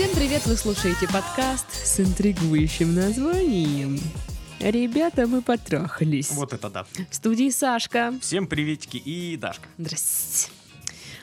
Всем привет! Вы слушаете подкаст с интригующим названием. Ребята, мы потрахались. Вот это да. В студии Сашка. Всем приветики и Дашка. Здрасте.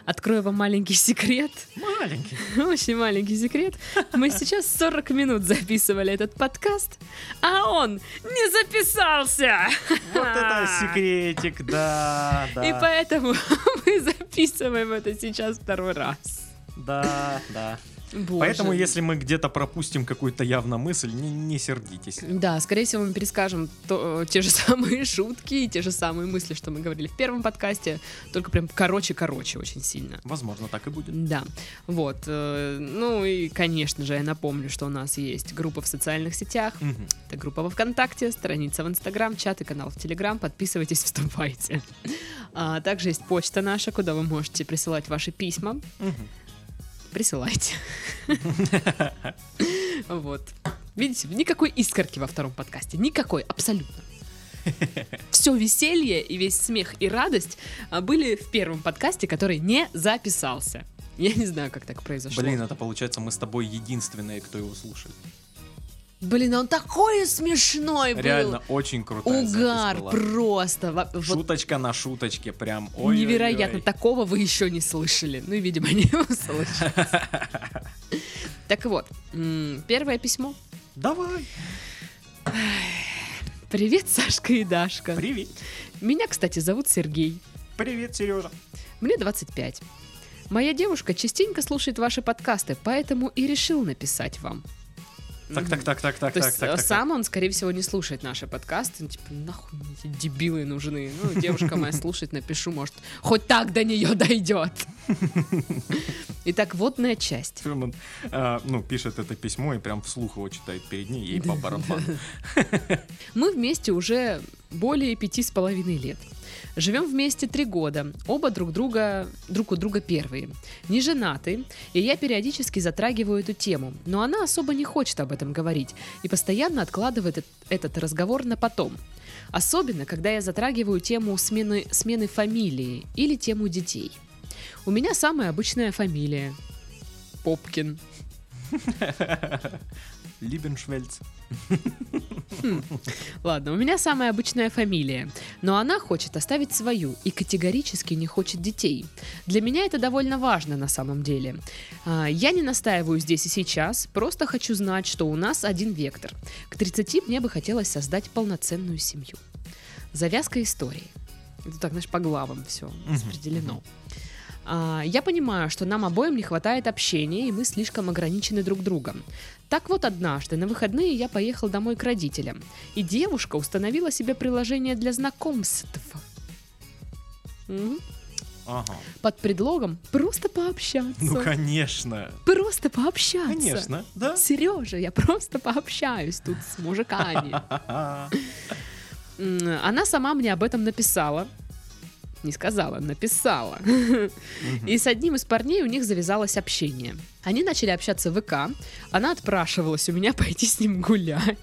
Открою вам маленький секрет. Маленький. Очень маленький секрет. Мы сейчас 40 минут записывали этот подкаст, а он не записался. Вот это секретик, да, да. И поэтому мы записываем это сейчас второй раз. Да, да. Боже. Поэтому, если мы где-то пропустим какую-то явно мысль, не, не сердитесь. Да, скорее всего, мы перескажем то, э, те же самые шутки и те же самые мысли, что мы говорили в первом подкасте, только прям короче-короче очень сильно. Возможно, так и будет. Да, вот. э, Ну и, конечно же, я напомню, что у нас есть группа в социальных сетях. Мгм. Это группа во ВКонтакте, страница в Инстаграм, чат и канал в Телеграм. Подписывайтесь, вступайте. А также есть почта наша, куда вы можете присылать ваши письма. Мгм. Присылайте. Вот. Видите, никакой искорки во втором подкасте. Никакой, абсолютно. Все веселье и весь смех и радость а, были в первом подкасте, который не записался. Я не знаю, как так произошло. Блин, это получается, мы с тобой единственные, кто его слушает. Блин, а он такой смешной был. Реально очень крутая Угар просто. Во- вот Шуточка на шуточке, прям. Ой, невероятно. Такого вы еще не слышали. Ну и, видимо, не услышали. Так вот, первое письмо. Давай. Привет, Сашка и Дашка. Привет. Меня, кстати, зовут Сергей. Привет, Сережа. Мне 25. Моя девушка частенько слушает ваши подкасты, поэтому и решил написать вам. Так, так, так, так, так, То так, так, э, сам он, скорее всего, не слушает наши подкасты. Ну, типа, нахуй мне эти дебилы нужны. Ну, девушка моя слушает, напишу, может, хоть так до нее дойдет. Итак, водная часть. Он, а, ну, пишет это письмо и прям вслух его читает перед ней, ей по барабану. Мы вместе уже более пяти с половиной лет. Живем вместе три года, оба друг друга, друг у друга первые. Не женаты, и я периодически затрагиваю эту тему, но она особо не хочет об этом говорить и постоянно откладывает эт- этот разговор на потом. Особенно, когда я затрагиваю тему смены, смены фамилии или тему детей. У меня самая обычная фамилия. Попкин. Либеншвельц. Ладно, у меня самая обычная фамилия, но она хочет оставить свою и категорически не хочет детей. Для меня это довольно важно на самом деле. А, Я не настаиваю здесь и сейчас, просто хочу знать, что у нас один вектор. К 30 мне бы хотелось создать полноценную семью. Завязка истории. Это так, знаешь, по главам все распределено. А, Я понимаю, что нам обоим не хватает общения, и мы слишком ограничены друг другом. Так вот, однажды на выходные я поехал домой к родителям, и девушка установила себе приложение для знакомств. Ага. Под предлогом просто пообщаться. Ну, конечно. Просто пообщаться. Конечно, да? Сережа, я просто пообщаюсь тут с мужиками. Она сама мне об этом написала. Не сказала, написала. И с одним из парней у них завязалось общение. Они начали общаться в ВК. Она отпрашивалась у меня пойти с ним гулять.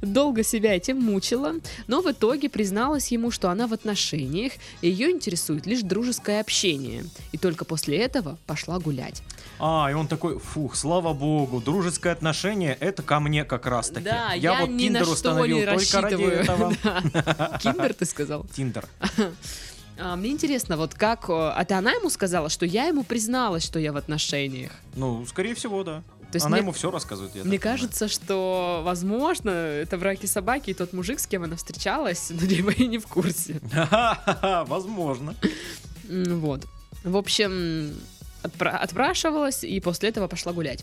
Долго себя этим мучила, но в итоге призналась ему, что она в отношениях, и ее интересует лишь дружеское общение. И только после этого пошла гулять. А, и он такой, фух, слава богу, дружеское отношение, это ко мне как раз таки. Да, я, вот ни на Tinder что установил не только ради этого. Киндер, ты сказал? Tinder. А, мне интересно, вот как... А ты она ему сказала, что я ему призналась, что я в отношениях? Ну, скорее всего, да. То есть Она мне, ему все рассказывает. я мне кажется, что, возможно, это враки собаки, и тот мужик, с кем она встречалась, ну, либо и не в курсе. Возможно. Вот. В общем, отпра- отпрашивалась и после этого пошла гулять.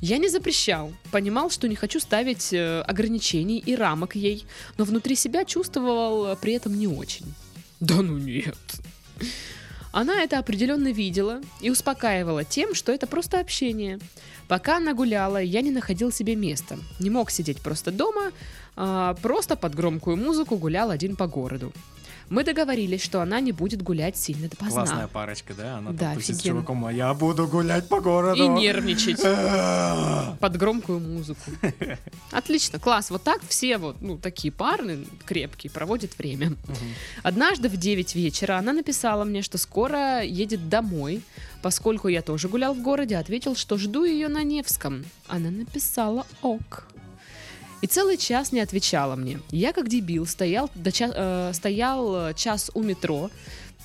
Я не запрещал, понимал, что не хочу ставить э, ограничений и рамок ей, но внутри себя чувствовал э, при этом не очень. Да ну нет. Она это определенно видела и успокаивала тем, что это просто общение. Пока она гуляла, я не находил себе места. Не мог сидеть просто дома, а просто под громкую музыку гулял один по городу. Мы договорились, что она не будет гулять сильно допоздна. Классная парочка, да? Она Да, там тусит с чуваком, а я буду гулять по городу. И нервничать под громкую музыку. Отлично, класс. Вот так все вот, ну, такие парни крепкие проводят время. Однажды в 9 вечера она написала мне, что скоро едет домой. Поскольку я тоже гулял в городе, ответил, что жду ее на Невском. Она написала ок. И целый час не отвечала мне. Я, как дебил, стоял, до ча- э, стоял э, час у метро,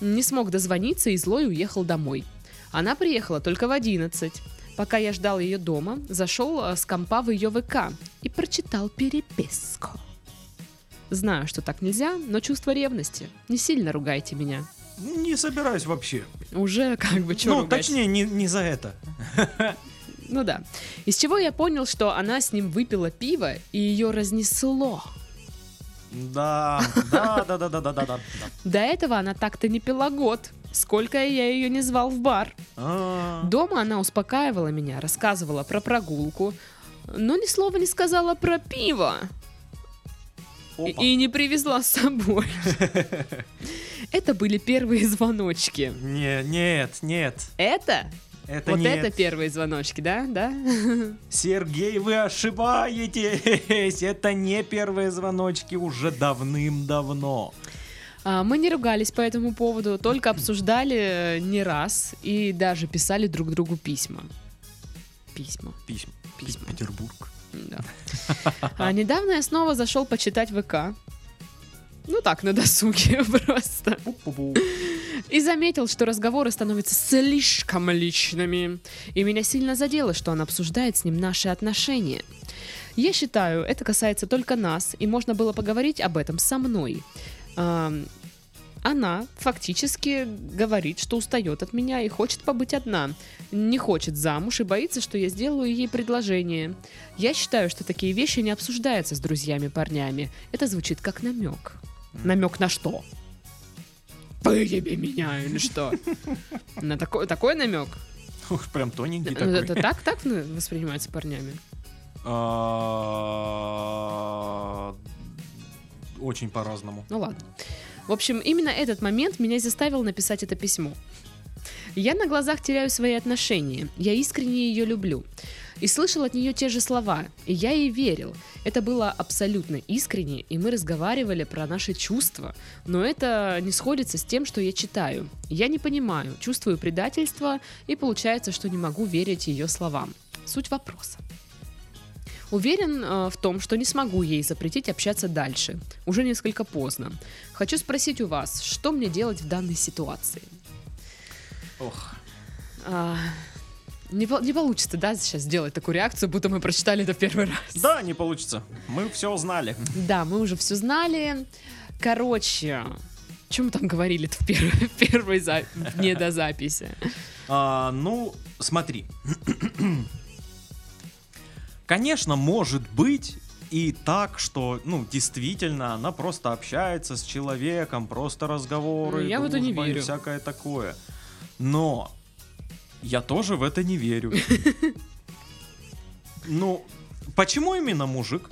не смог дозвониться и злой уехал домой. Она приехала только в 11. Пока я ждал ее дома, зашел э, с компа в ее ВК и прочитал переписку. Знаю, что так нельзя, но чувство ревности. Не сильно ругайте меня. Не собираюсь вообще. Уже как бы что ну, точнее, не, не за это. Ну да. Из чего я понял, что она с ним выпила пиво и ее разнесло. Да, да, да, да, да, да, да, да. До этого она так-то не пила год. Сколько я ее не звал в бар. А, Дома она успокаивала меня, рассказывала про прогулку, но ни слова не сказала про пиво. И, и не привезла с собой. Это были первые звоночки. Не, нет, нет. Это? Это вот нет. это первые звоночки, да? Да? Сергей, вы ошибаетесь. Это не первые звоночки уже давным-давно. А, Мы не ругались по этому поводу, только обсуждали э, не раз и даже писали друг другу письма. Письма. Письма. Письма. Петербург. Да. А недавно я снова зашел почитать ВК. Ну так, на досуге просто. Пу-пу-пу. И заметил, что разговоры становятся слишком личными. И меня сильно задело, что он обсуждает с ним наши отношения. Я считаю, это касается только нас, и можно было поговорить об этом со мной. Она фактически говорит, что устает от меня и хочет побыть одна. Не хочет замуж и боится, что я сделаю ей предложение. Я считаю, что такие вещи не обсуждаются с друзьями-парнями. Это звучит как намек. Намек на что? Выеби меня или что? На такой, такой намек? Ух, прям тоненький Ну, такой. Это так, так воспринимается парнями? А, Очень по-разному. Ну ладно. В общем, именно этот момент меня заставил написать это письмо. Я на глазах теряю свои отношения. Я искренне ее люблю. И слышал от нее те же слова. И я ей верил. Это было абсолютно искренне, и мы разговаривали про наши чувства. Но это не сходится с тем, что я читаю. Я не понимаю, чувствую предательство, и получается, что не могу верить ее словам. Суть вопроса. Уверен э, в том, что не смогу ей запретить общаться дальше. Уже несколько поздно. Хочу спросить у вас, что мне делать в данной ситуации? Ох. А, не, не получится, да, сейчас сделать такую реакцию, будто мы прочитали это в первый раз. Да, не получится. Мы все узнали. Да, мы уже все знали. Короче, что мы там говорили-то в первой, в первой за- дне до записи? А, ну, смотри. Конечно, может быть и так, что, ну, действительно, она просто общается с человеком, просто разговоры, Ну, я в это не дружба и верю. всякое такое. Но я тоже в это не верю. Ну, почему именно мужик?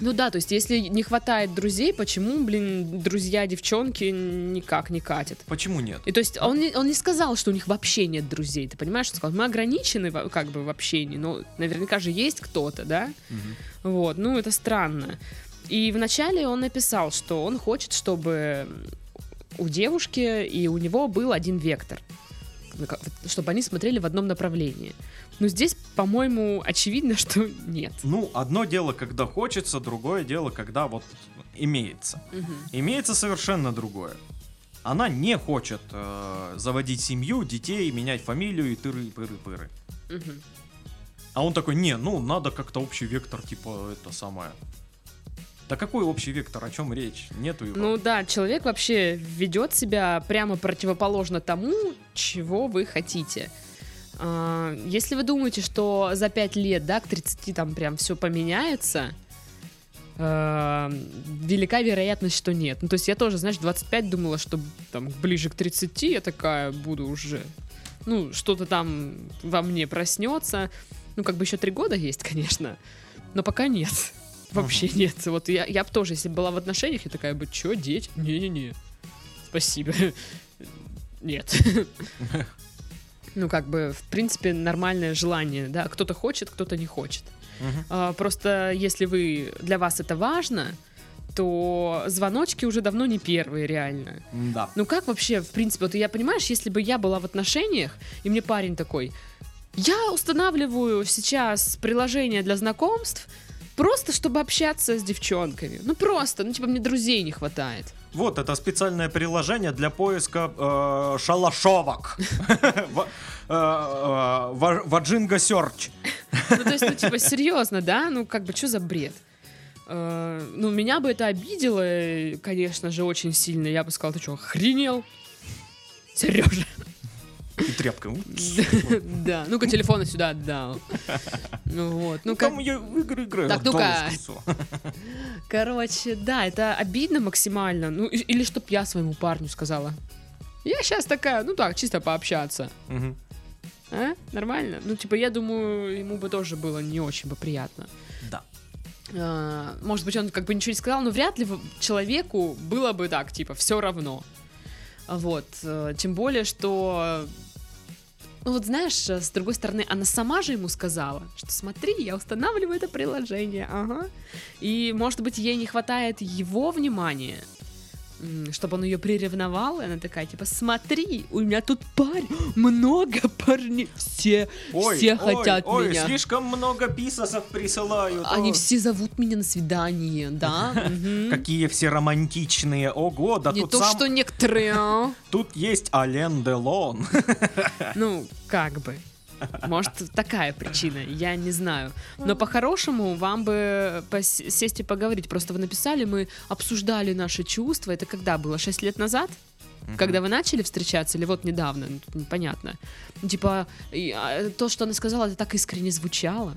Ну да, то есть если не хватает друзей, почему, блин, друзья девчонки никак не катят? Почему нет? И то есть он не, он не сказал, что у них вообще нет друзей. Ты понимаешь, он сказал, мы ограничены как бы в общении, но наверняка же есть кто-то, да? Мгм. Вот, ну это странно. И вначале он написал, что он хочет, чтобы у девушки и у него был один вектор, чтобы они смотрели в одном направлении. Но здесь, по-моему, очевидно, что нет. Ну, одно дело, когда хочется, другое дело, когда вот имеется. Имеется совершенно другое. Она не хочет э, заводить семью, детей, менять фамилию и тыры-пыры-пыры. Мгм. А он такой, не, ну надо как-то общий вектор, типа это самое. Да какой общий вектор, о чем речь? Нету его. Ну да, человек вообще ведет себя прямо противоположно тому, чего вы хотите. А, Если вы думаете, что за 5 лет, да, к 30 там прям все поменяется, а, велика вероятность, что нет. Ну, то есть я тоже, знаешь, 25 думала, что там ближе к 30 я такая буду уже, ну, что-то там во мне проснется. Ну, как бы еще 3 года есть, конечно, но пока нет. Вообще нет. Вот я, я бы тоже, если бы была в отношениях, я такая бы, что, дети? Не-не-не. спасибо. Нет. Ну, как бы, в принципе, нормальное желание, да, кто-то хочет, кто-то не хочет. А, Просто если вы, для вас это важно, то звоночки уже давно не первые, реально. Да. Ну как вообще, в принципе, вот я понимаешь, если бы я была в отношениях, и мне парень такой, я устанавливаю сейчас приложение для знакомств, просто чтобы общаться с девчонками. Ну просто, ну типа мне друзей не хватает. Вот, это специальное приложение для поиска э, шалашовок. В- э, э, Ваджинга Search. Ну то есть, ну типа серьезно, да? Ну как бы, что за бред? Э, Ну, меня бы это обидело, конечно же, очень сильно. Я бы сказала, ты что, охренел? Сережа. И тряпка. Да, ну-ка телефона сюда отдал. Ну вот, ну как... Там я в игры играю. Так, ну-ка. Короче, да, это обидно максимально. Ну, или чтоб я своему парню сказала. Я сейчас такая, ну так, чисто пообщаться. А? Нормально? Ну, типа, я думаю, ему бы тоже было не очень бы приятно. Да. А, Может быть, он как бы ничего не сказал, но вряд ли человеку было бы так, типа, все равно. Вот. э, Тем более, что... Ну вот знаешь, э, с другой стороны, она сама же ему сказала, что смотри, я устанавливаю это приложение, ага. И, может быть, ей не хватает его внимания, чтобы он ее приревновал, и она такая, типа, смотри, у меня тут парень, много парней, все, Ой, все ой, хотят ой, меня. слишком много писасов присылают. Они О, все зовут меня на свидание, да? Какие все романтичные. Ого, да Не тут то, сам... что некоторые. Тут есть Ален Делон. Ну, как бы. Может, такая причина, я не знаю. Но по-хорошему вам бы сесть и поговорить. Просто вы написали, мы обсуждали наши чувства. Это когда было? Шесть лет назад? Когда вы начали встречаться или вот недавно? Ну, непонятно. Ну, Типа, а, то, что она сказала, это так искренне звучало.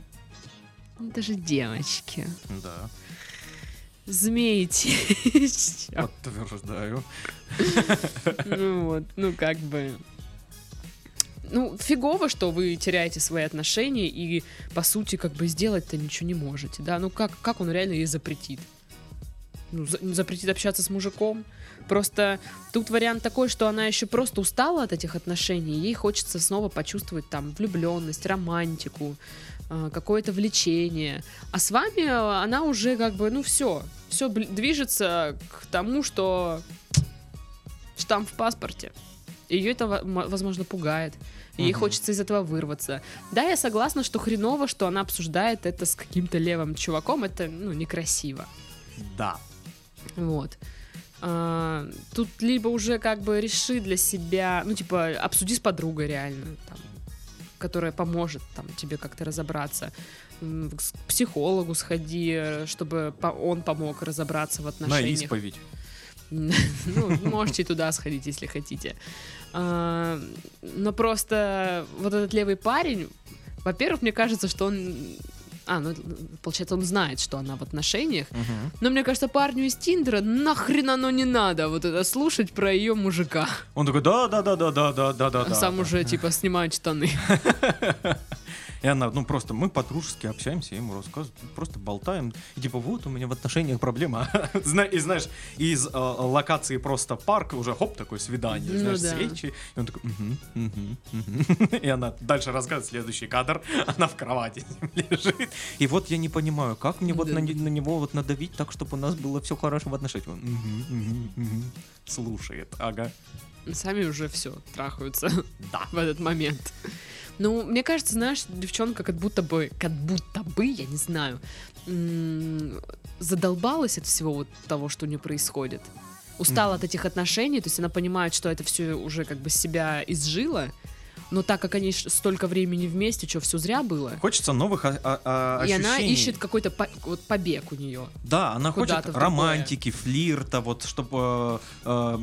Ну, Даже девочки. Да, Змеите. подтверждаю. Ну вот, ну как бы... Ну, фигово, что вы теряете свои отношения и, по сути, как бы сделать-то ничего не можете, да? Ну, как, как он реально ей запретит? Ну, за- запретит общаться с мужиком? Просто тут вариант такой, что она еще просто устала от этих отношений, ей хочется снова почувствовать там влюбленность, романтику, э, какое-то влечение. А с вами э, она уже как бы, ну все, все движется к тому, что штамп в паспорте. Ее это, возможно, пугает. Ей Мгм. хочется из этого вырваться. Да, я согласна, что хреново, что она обсуждает это с каким-то левым чуваком. Это, ну, некрасиво. Да. Вот. А, тут либо уже как бы реши для себя, ну, типа, обсуди с подругой реально, там, которая поможет там тебе как-то разобраться. К психологу сходи, э, чтобы он помог разобраться в На отношениях. исповедь. Ну, можете туда сходить, если хотите. А, Но просто вот этот левый парень, во-первых, мне кажется, что он... А, ну, получается, он знает, что она в отношениях. Но мне кажется, парню из Тиндера нахрен оно не надо вот это слушать про ее мужика. Он такой, да, да, да, да, да, да, да, да. Сам уже, типа, снимает штаны. И она, ну просто мы по-дружески общаемся, я ему рассказываю, просто болтаем. И типа, вот у меня в отношениях проблема. И знаешь, из э, локации просто парк уже хоп, такое свидание, Ну знаешь, да. свечи. И он такой, «Мгм, мгм, мгм». И она дальше рассказывает следующий кадр, она в кровати лежит. И вот я не понимаю, как мне вот Да. на, не- на него вот надавить так, чтобы у нас было все хорошо в отношениях. Он, «Мгм, мгм, мгм». Слушает, ага. Сами уже все трахаются Да. в этот момент. Ну, мне кажется, знаешь, девчонка как будто бы, как будто бы, я не знаю, задолбалась от всего вот того, что у нее происходит. Устала от этих отношений, то есть она понимает, что это все уже как бы себя изжила, но так как они столько времени вместе, что все зря было. Хочется новых а- а- а, И она ощущений. ищет какой-то по- вот побег у нее. Да, она хочет другое. романтики, флирта, вот чтобы э,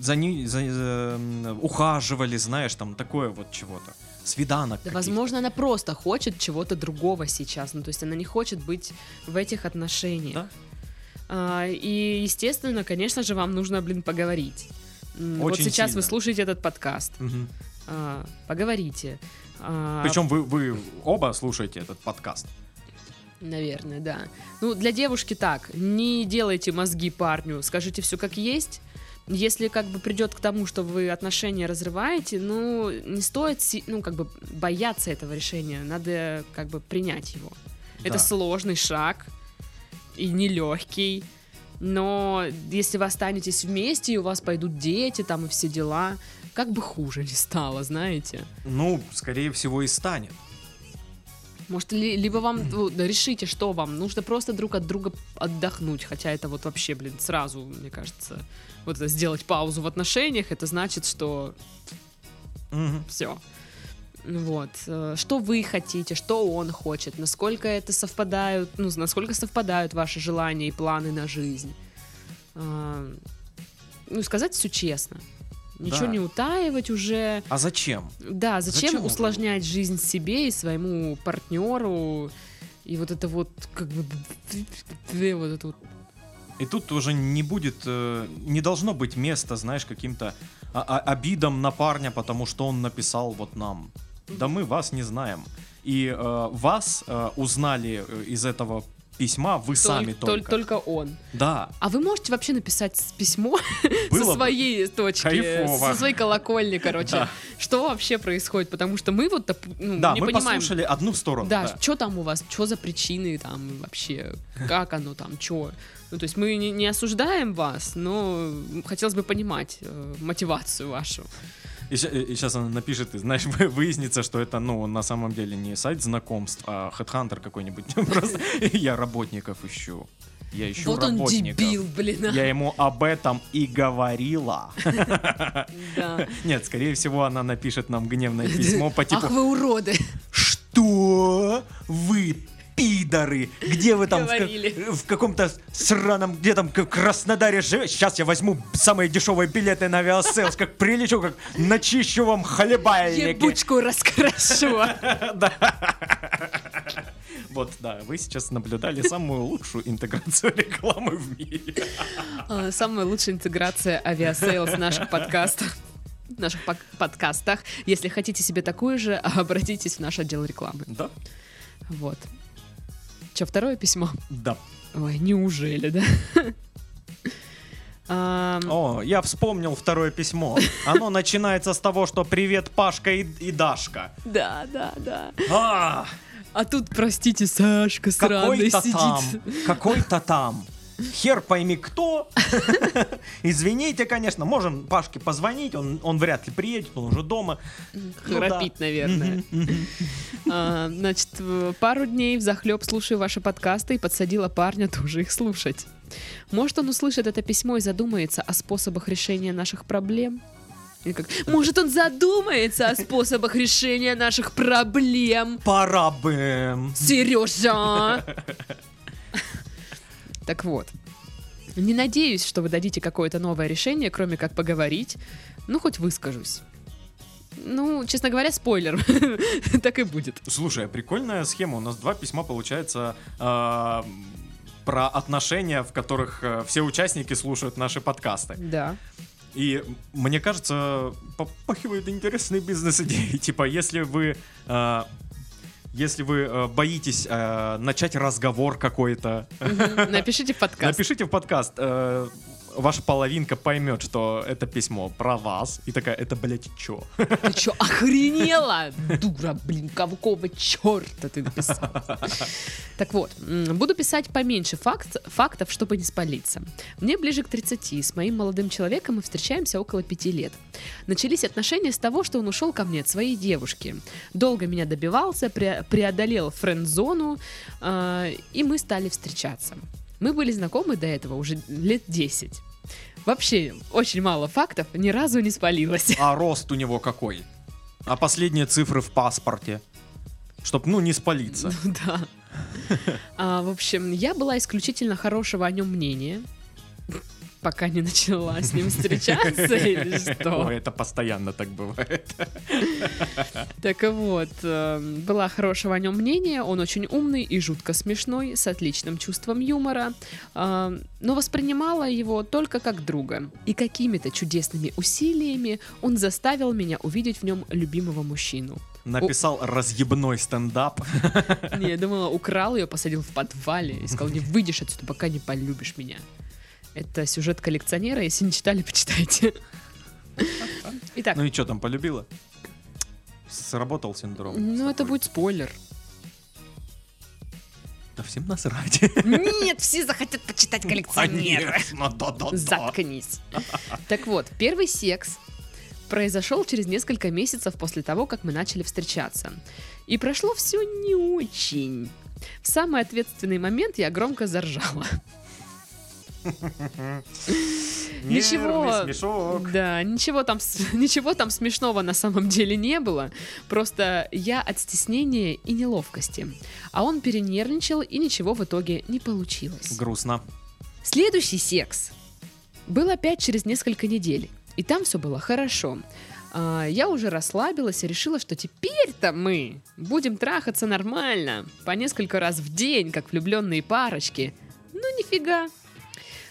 за ней за- м, ухаживали, знаешь, там такое вот чего-то. Свиданок. Да, возможно, она просто хочет чего-то другого сейчас. Ну, то есть она не хочет быть в этих отношениях. Да. А, и, естественно, конечно же, вам нужно, блин, поговорить. М, вот Очень сейчас сильно. вы слушаете этот подкаст. Мгм. А, поговорите. А, Причем вы, вы оба слушаете этот подкаст. Наверное, да. Ну, для девушки так. Не делайте мозги парню. Скажите все как есть. Если как бы придет к тому, что вы отношения разрываете, ну, не стоит, ну, как бы бояться этого решения, надо как бы принять его. Это Да. сложный шаг и нелегкий, но если вы останетесь вместе, и у вас пойдут дети там и все дела, как бы хуже не стало, знаете. Ну, скорее всего, и станет. Может, ли- либо вам ну, да, решите, что вам. Нужно просто друг от друга отдохнуть. Хотя это вот вообще, блин, сразу, мне кажется, вот это сделать паузу в отношениях, это значит, что Мгм. все. Вот. Э, Что вы хотите, что он хочет, насколько это совпадают, ну, насколько совпадают ваши желания и планы на жизнь. А, Ну, сказать все честно. Ничего Да. не утаивать уже. А зачем? Да, зачем, Зачем усложнять жизнь себе и своему партнеру? И вот это вот, как бы, вот это вот. И тут уже не будет, э, не должно быть места, знаешь, каким-то а- а- обидам на парня, потому что он написал вот нам. Да мы вас не знаем. И э, вас э, узнали э, из этого письма вы сами Толь- только. Только он. Да. А вы можете вообще написать письмо Было со своей точки, Кайфово. со своей колокольни, короче, Да. что вообще происходит? Потому что мы вот ну, Да, не мы понимаем. послушали одну сторону. Да, да. что там у вас, что за причины там вообще, как оно там, что. Ну, то есть мы не, не осуждаем вас, но хотелось бы понимать э, мотивацию вашу. И, сейчас она напишет, и знаешь, вы- выяснится, что это, ну, на самом деле не сайт знакомств, а Headhunter какой-нибудь. Просто я работников ищу. Я ищу вот он работников. дебил, блин. а. Я ему об этом и говорила. Нет, скорее всего, она напишет нам гневное письмо по типу Ах вы уроды. Пидоры? Где вы там в, Говорили. в каком-то сраном, где там к- Краснодаре живете? Сейчас я возьму самые дешевые билеты на Aviasales, как прилечу, как начищу вам хлебальники. Ебучку раскрашу. Вот, да, вы сейчас наблюдали самую лучшую интеграцию рекламы в мире. А, Самая лучшая интеграция Aviasales в наших подкастах. В наших подкастах. Если хотите себе такую же, обратитесь в наш отдел рекламы. Да? Вот. Че, второе письмо? Да. Ой, неужели, да? О, я вспомнил второе письмо. Оно начинается с того, что привет, Пашка и, и Дашка. Да, да, да. А, А тут, простите, Сашка сраный какой-то там, сидит. какой-то там. Хер пойми кто. Извините, конечно, можем Пашке позвонить, он, он вряд ли приедет, он уже дома. Ну да. Храпит, наверное. А, Значит, пару дней в захлеб слушаю ваши подкасты и подсадила парня тоже их слушать. Может, он услышит это письмо и задумается о способах решения наших проблем? Как, Может, он задумается о способах решения наших проблем? Пора бы. Сережа! Так вот. Не надеюсь, что вы дадите какое-то новое решение, кроме как поговорить. Ну, хоть выскажусь. Ну, честно говоря, спойлер. так и будет. Слушай, прикольная схема. У нас два письма получается а, про отношения, в которых э, все участники слушают наши подкасты. Да. И мне кажется, попахивает интересные бизнес-идеи. Типа, если вы... э, если вы э, боитесь э, начать разговор какой-то. Напишите в подкаст. напишите в подкаст. э, ваша половинка поймет, что это письмо про вас. И такая, это, блядь, чё? Ты чё, охренела? Дура, блин, какого черта ты написал? Так вот, буду писать поменьше факт, фактов, чтобы не спалиться. Мне ближе к 30, с моим молодым человеком мы встречаемся около 5 лет. Начались отношения с того, что он ушел ко мне от своей девушки. Долго меня добивался, пре- преодолел френд-зону, э, и мы стали встречаться. Мы были знакомы до этого уже лет 10. Вообще, очень мало фактов, ни разу не спалилась. А рост у него какой? А последние цифры в паспорте? Чтоб, ну, не спалиться. Да. А, в общем, я была исключительно хорошего о нем мнения, пока не начала с ним встречаться или что. Ой, это постоянно так бывает. Так вот, э, была хорошего о нем мнения, он очень умный и жутко смешной, с отличным чувством юмора, э, но воспринимала его только как друга. И какими-то чудесными усилиями он заставил меня увидеть в нем любимого мужчину. Написал разъебной стендап. Не, я думала, украл ее, посадил в подвале и сказал, не выйдешь отсюда, пока не полюбишь меня. Это сюжет коллекционера, если не читали, почитайте. Итак, Ну и что там, полюбила? Сработал синдром. ну это будет спойлер. Да всем насрать. Нет, все захотят почитать коллекционера. Конечно, да-да-да. Заткнись. Так вот, первый секс произошел через несколько месяцев после того, как мы начали встречаться. И прошло все не очень. В самый ответственный момент я громко заржала. Ничего. Смешок. Да, ничего там, ничего там смешного на самом деле не было. Просто я от стеснения и неловкости. А он перенервничал, и ничего в итоге не получилось. Грустно. Следующий секс был опять через несколько недель. И там все было хорошо. А, Я уже расслабилась и решила, что теперь-то мы будем трахаться нормально, по несколько раз в день, как влюбленные парочки. Ну нифига.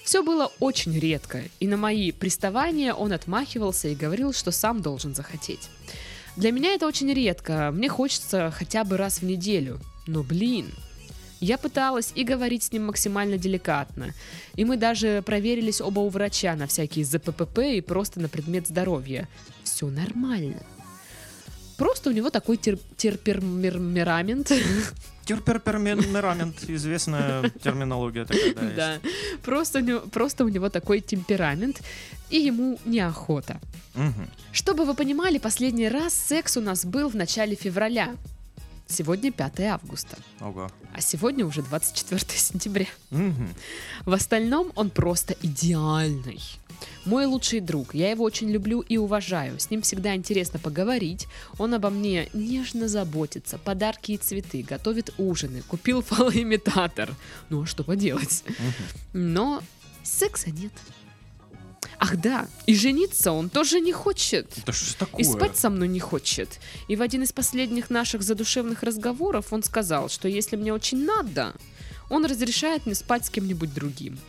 Все было очень редко, и на мои приставания он отмахивался и говорил, что сам должен захотеть. Для меня это очень редко, мне хочется хотя бы раз в неделю. Но блин, я пыталась и говорить с ним максимально деликатно. И мы даже проверились оба у врача на всякие ЗППП и просто на предмет здоровья. Все нормально. Просто у него такой тер- терпермерамент. Терперпермент, известная терминология такая, да. Да. Просто у, него, просто у него такой темперамент, и ему неохота. Мгм. Чтобы вы понимали, последний раз секс у нас был в начале февраля. Сегодня 5 августа, Ого. а сегодня уже 24 сентября. Мгм. В остальном он просто идеальный. Мой лучший друг, я его очень люблю и уважаю. С ним всегда интересно поговорить. Он обо мне нежно заботится, подарки и цветы, готовит ужины, купил фалоимитатор. Ну а что поделать? Но секса нет. Ах да, и жениться он тоже не хочет. Да что ж такое? И спать со мной не хочет. И в один из последних наших задушевных разговоров он сказал, что если мне очень надо, он разрешает мне спать с кем-нибудь другим.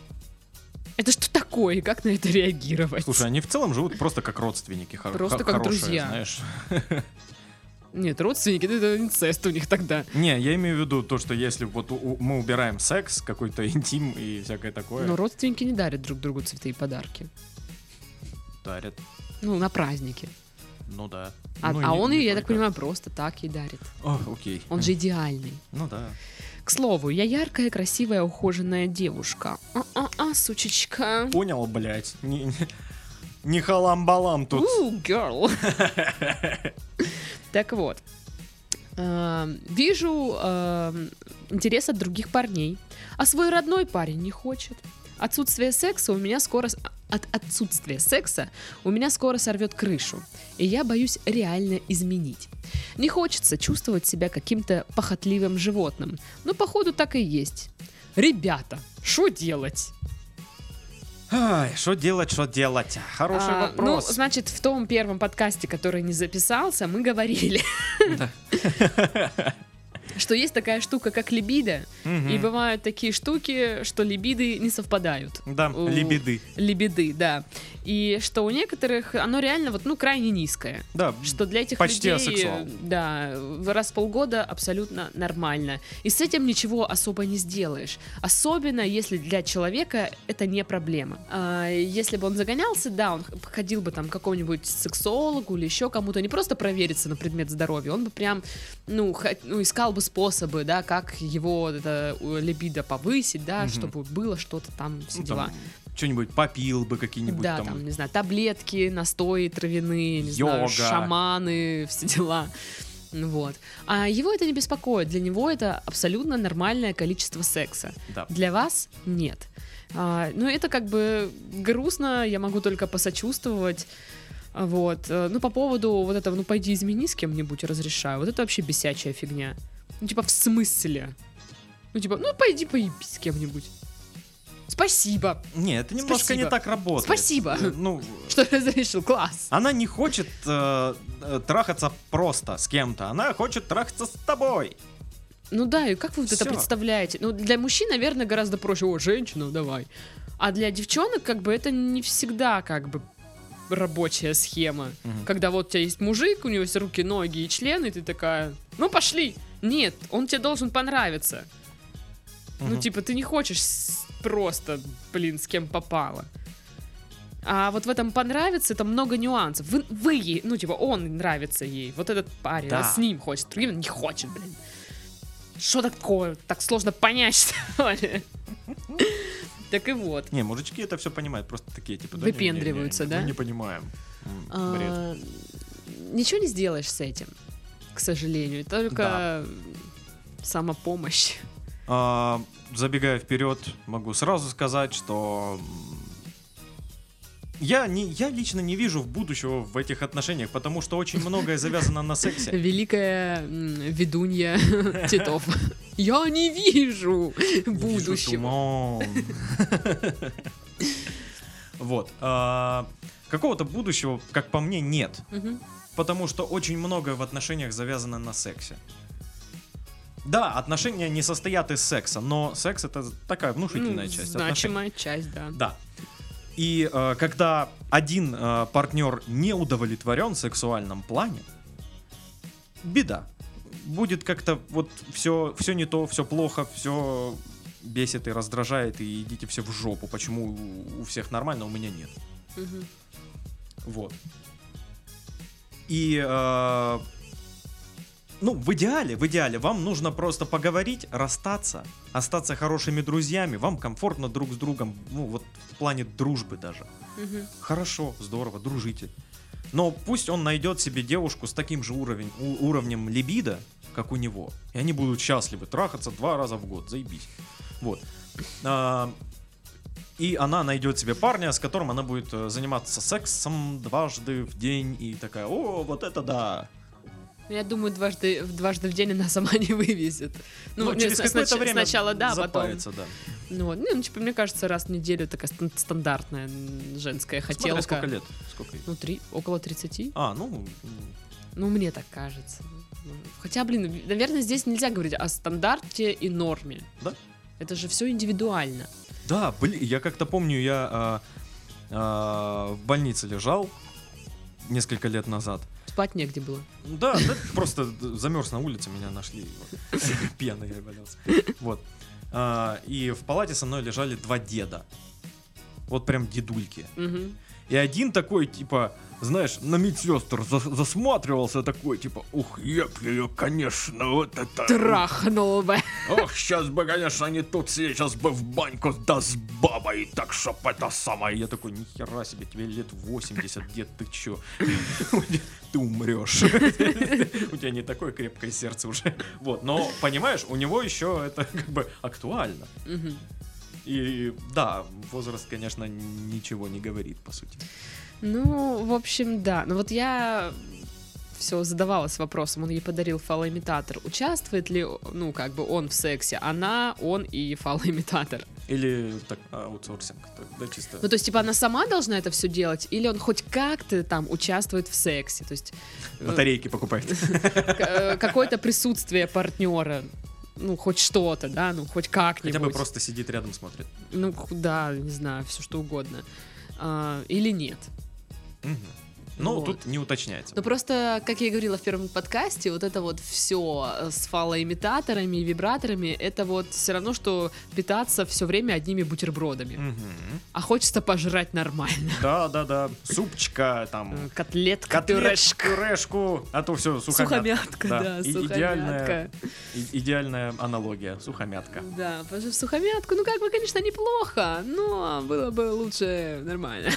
Это что такое? Как на это реагировать? Слушай, они в целом живут просто как родственники. Просто как хорошие, друзья. знаешь. Нет, родственники, это инцест у них тогда. Не, я имею в виду то, что если вот у- у- мы убираем секс, какой-то интим и всякое такое, Но родственники не дарят друг другу цветы и подарки. дарят. Ну, на праздники. Ну да. А, Ну, а не- он, не ей, я так только. понимаю, просто так ей дарит. О, окей. Он же идеальный. Ну да. К слову, я яркая, красивая, ухоженная девушка. А-а-а, сучечка. Понял, блядь. Не, не- не халам-балам тут. Ooh, girl. Так вот. эм, Вижу эм, интерес от других парней, а свой родной парень не хочет. Отсутствие секса у меня скоро... От отсутствия секса у меня скоро сорвет крышу, и я боюсь реально изменить. Не хочется чувствовать себя каким-то похотливым животным, но походу так и есть. Ребята, что делать? Ай, что делать, что делать? Хороший А, вопрос. Ну, значит, в том первом подкасте, который не записался, мы говорили, Да. что есть такая штука, как либидо, Мгм. и бывают такие штуки, что либиды не совпадают. Да, у- лебеды. Либиды, да. И что у некоторых оно реально вот, ну, крайне низкое. Да, Что для этих Почти людей, асексуал. да, раз в полгода абсолютно нормально. И с этим ничего особо не сделаешь. Особенно, если для человека это не проблема. А если бы он загонялся, да, он ходил бы там к какому-нибудь сексологу или еще кому-то, не просто провериться на предмет здоровья, он бы прям, ну, ну, искал бы способы, да, как его это либидо повысить, да, Мгм. чтобы было что-то там, все ну, дела. там, что-нибудь попил бы, какие-нибудь Да, там. там, не знаю, таблетки, настои травяные, не знаю, Йога. шаманы, все дела. Ну Вот. А его это не беспокоит. Для него это абсолютно нормальное количество секса. Да. Для вас нет. А, ну, это как бы грустно, я могу только посочувствовать. Вот. Э, Ну, по поводу вот этого, ну, пойди измени с кем-нибудь, разрешаю. Вот это вообще бесячая фигня. Ну, типа, в смысле? Ну, типа, ну, пойди поебись с кем-нибудь. Спасибо, Не, это немножко Спасибо. не так работает. Спасибо. Э, Ну, что разрешил. Класс. она не хочет э, э, трахаться просто с кем-то, она хочет трахаться с тобой. Ну да, и как вы вот это представляете? Ну, для мужчин, наверное, гораздо проще. О, женщина, давай. А для девчонок, как бы, это не всегда, как бы, рабочая схема. Мгм. Когда вот у тебя есть мужик, у него есть руки, ноги и члены, и ты такая, ну пошли. Нет, он тебе должен понравиться. Ну, Мгм. типа, ты не хочешь просто, блин, с кем попало. А вот в этом понравится, это много нюансов. Вы, вы ей, ну, типа, он нравится ей. Вот этот парень, Да. она с ним хочет, другим не хочет, блин. Что такое? Так сложно понять, что ли? Так и вот. Не, мужички это все понимают, просто такие, типа, да, не- не- не- Выпендриваются, да? Мы не понимаем. А, Ничего не сделаешь с этим, к сожалению. Только самопомощь. А, забегая вперед, могу сразу сказать, что я, не, я лично не вижу в будущего в этих отношениях, потому что очень многое завязано на сексе. Великая ведунья Титов. Я не вижу будущего. Вот. а, Какого-то будущего, как по мне, нет. Потому что очень многое в отношениях завязано на сексе. Да, отношения не состоят из секса, но секс это такая внушительная Ну, часть отношений. Значимая часть, да. Да. И э, когда один э, партнер не удовлетворен в сексуальном плане, беда. Будет как-то вот все, все не то, все плохо, все бесит и раздражает, и идите все в жопу. Почему у- всех нормально, а у меня нет. Мгм. Вот. И э, ну, в идеале, в идеале, вам нужно просто поговорить, расстаться, остаться хорошими друзьями, вам комфортно друг с другом, ну, вот в плане дружбы даже. Мгм. Хорошо, здорово, дружите. Но пусть он найдет себе девушку с таким же уровень, у- уровнем либидо, как у него. И они будут счастливы, трахаться два раза в год, заебись. Вот. А, и она найдет себе парня, с которым она будет э, заниматься сексом дважды в день. И такая, о, вот это да. Я думаю, дважды, дважды в день она сама не вывезет. Ну, не, через какое-то снач- время сначала да, потом. запарится, да. Ну, ну, типа, мне кажется, раз в неделю такая стан- стандартная женская Смотря хотелка. сколько лет. Сколько? Ну, три, около 30. А, ну, Ну, мне так кажется. Ну, Хотя, блин, наверное, здесь нельзя говорить о стандарте и норме. Да. Это же все индивидуально. Да, блин, я как-то помню, я а, а, в больнице лежал несколько лет назад. Спать негде было. Да, да, просто замерз на улице, меня нашли. вот. Пьяный я валялся. Вот. А, И в палате со мной лежали два деда. Вот прям дедульки. Мгм. И один такой, типа, знаешь, на медсестр за- засматривался такой, типа, ух, я б ее, конечно, вот это... Трахнул бы. Ох, сейчас бы, конечно, не тут сейчас бы в баньку, да с бабой, так чтоб это самое. Я такой, нихера себе, тебе лет 80, дед, ты чё? Ты умрешь. У тебя не такое крепкое сердце уже. Вот, но, понимаешь, у него еще это как бы актуально. И да, возраст, конечно, ничего не говорит, по сути. Ну, в общем, да. Ну вот я все задавалась вопросом, он ей подарил фалоимитатор. Участвует ли, ну, как бы он в сексе? Она, он и фалоимитатор. Или так, аутсорсинг, да, чисто. Ну, то есть, типа, она сама должна это все делать, или он хоть как-то там участвует в сексе? То есть, э, Батарейки покупает. э, какое-то присутствие партнера, ну, хоть что-то, да, ну, хоть как-нибудь. Хотя бы просто сидит рядом, смотрит. Ну, да, не знаю, все что угодно. А, или нет. Мгм. Ну, Вот. тут не уточняется. Ну просто, как я и говорила в первом подкасте, вот это вот все с фалоимитаторами и вибраторами, это вот все равно, что питаться все время одними бутербродами. Мгм. А хочется пожрать нормально. Да, да, да. Супчика, там, Э, Котлетка, котлет, пюрешка. пюрешку, а то все сухомятка. Сухомятка, Да. да, И- сухомятка. идеальная- И- идеальная аналогия, сухомятка. Да, потому что сухомятку, ну как бы, конечно, неплохо, но было бы лучше нормально.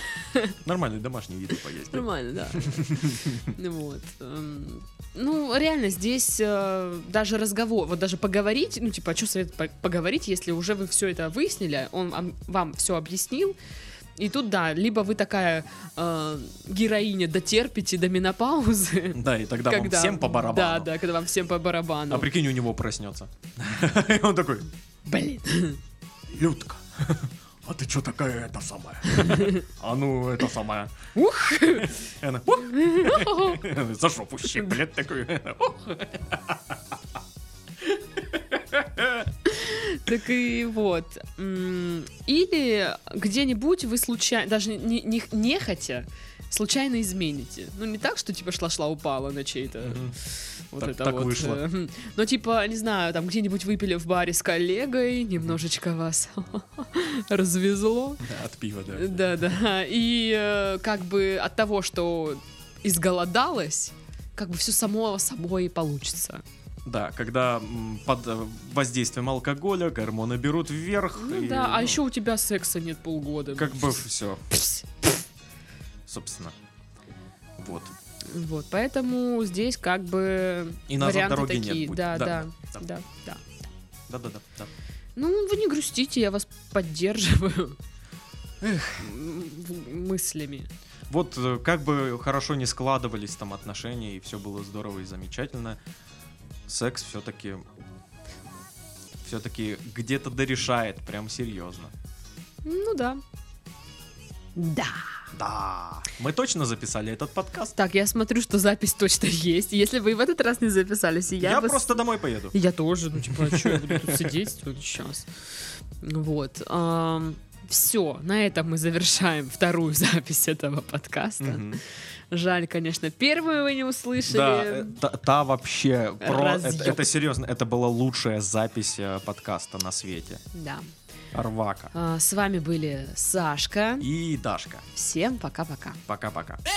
Нормальный домашний еду поесть. Нормально, да. Вот. эм, Ну, реально, здесь э, даже разговор, вот даже поговорить, ну, типа, а что совет по- поговорить, если уже вы все это выяснили, он ам- вам все объяснил, и тут, да, либо вы такая э, героиня дотерпите до менопаузы, Да, и тогда вам всем по барабану. Да, да, когда вам всем по барабану. А прикинь, у него проснется. И он такой, Блин. Людка, а ты что такая это самая? А ну, это самая. Ух! Она, «Ух!» За жопу щиплет такой. Так и вот. Или где-нибудь вы случайно, даже не, не, нехотя, случайно измените. Ну, не так, что типа шла-шла упала на чей-то. Мгм. Вот Так- это так вот. вышло. Но типа, не знаю, там где-нибудь выпили в баре с коллегой, немножечко вас развезло. Да, От пива, да. Да-да. И э, как бы от того, что изголодалась, как бы все само собой и получится. Да, когда под э, воздействием алкоголя гормоны берут вверх. Ну и, да, а ну, еще у тебя секса нет полгода. Как бы все, собственно. Вот. Вот, поэтому здесь как бы И назад варианты дороги нет такие. будет. Да, Да, да, да. да, да. Да-да-да. да. Ну, вы не грустите, я вас поддерживаю. В- мыслями. Вот э, как бы хорошо не складывались там отношения, и все было здорово и замечательно, секс все-таки все-таки где-то дорешает, прям серьезно. Ну да. Да. Да. Мы точно записали этот подкаст. Так, я смотрю, что запись точно есть. Если вы в этот раз не записались, и я, Я, вас- просто домой поеду. Я тоже, ну типа, а что я буду тут сидеть сейчас? Вот. Все, на этом мы завершаем вторую запись этого подкаста. Жаль, конечно, первую вы не услышали. Да, э, та, та вообще про это, это серьезно, это была лучшая запись э, подкаста на свете. Да. Арвака А, С вами были Сашка. и Дашка. Всем пока-пока. Пока-пока. Baby,